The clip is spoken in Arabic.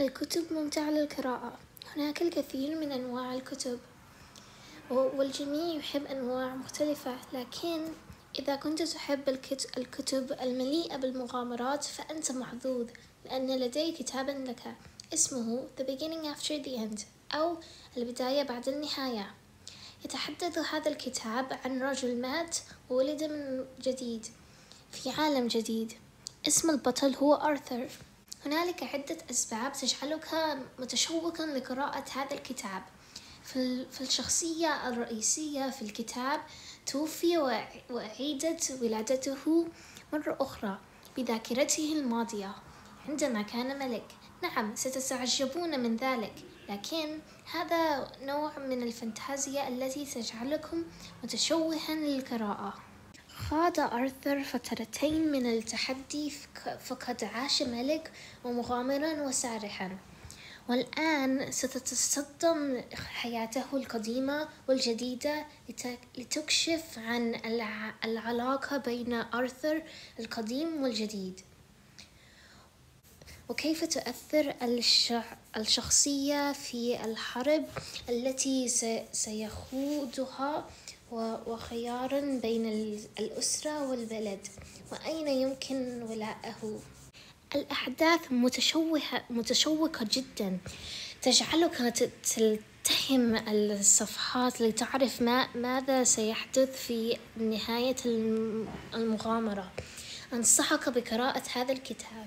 الكتب ممتعة للقراءة. هناك الكثير من أنواع الكتب والجميع يحب أنواع مختلفة. لكن إذا كنت تحب الكتب المليئة بالمغامرات فأنت محظوظ لأن لدي كتابا لك اسمه The beginning after the end أو البداية بعد النهاية. يتحدث هذا الكتاب عن رجل مات وولد من جديد في عالم جديد. اسم البطل هو آرثر هنالك عدة أسباب تجعلك متشوقا لقراءة هذا الكتاب. في الشخصية الرئيسية في الكتاب توفي وأعيدت ولادته مرة أخرى بذاكرته الماضية. عندما كان ملك. نعم ستتعجبون من ذلك لكن هذا نوع من الفانتازيا التي تجعلكم متشوها للقراءة. خاض آرثر فترتين من التحدي فقد عاش ملك ومغامرا وسارحا. والآن ستتصدم حياته القديمة والجديدة لتكشف عن العلاقة بين آرثر القديم والجديد. وكيف تؤثر الشخصية في الحرب التي سيخوضها وخيارا بين الأسرة والبلد؟ وأين يمكن ولاءه؟ الأحداث متشوهة متشوقة جدا. تجعلك تلتهم الصفحات لتعرف ما ماذا سيحدث في نهاية المغامرة. أنصحك بقراءة هذا الكتاب.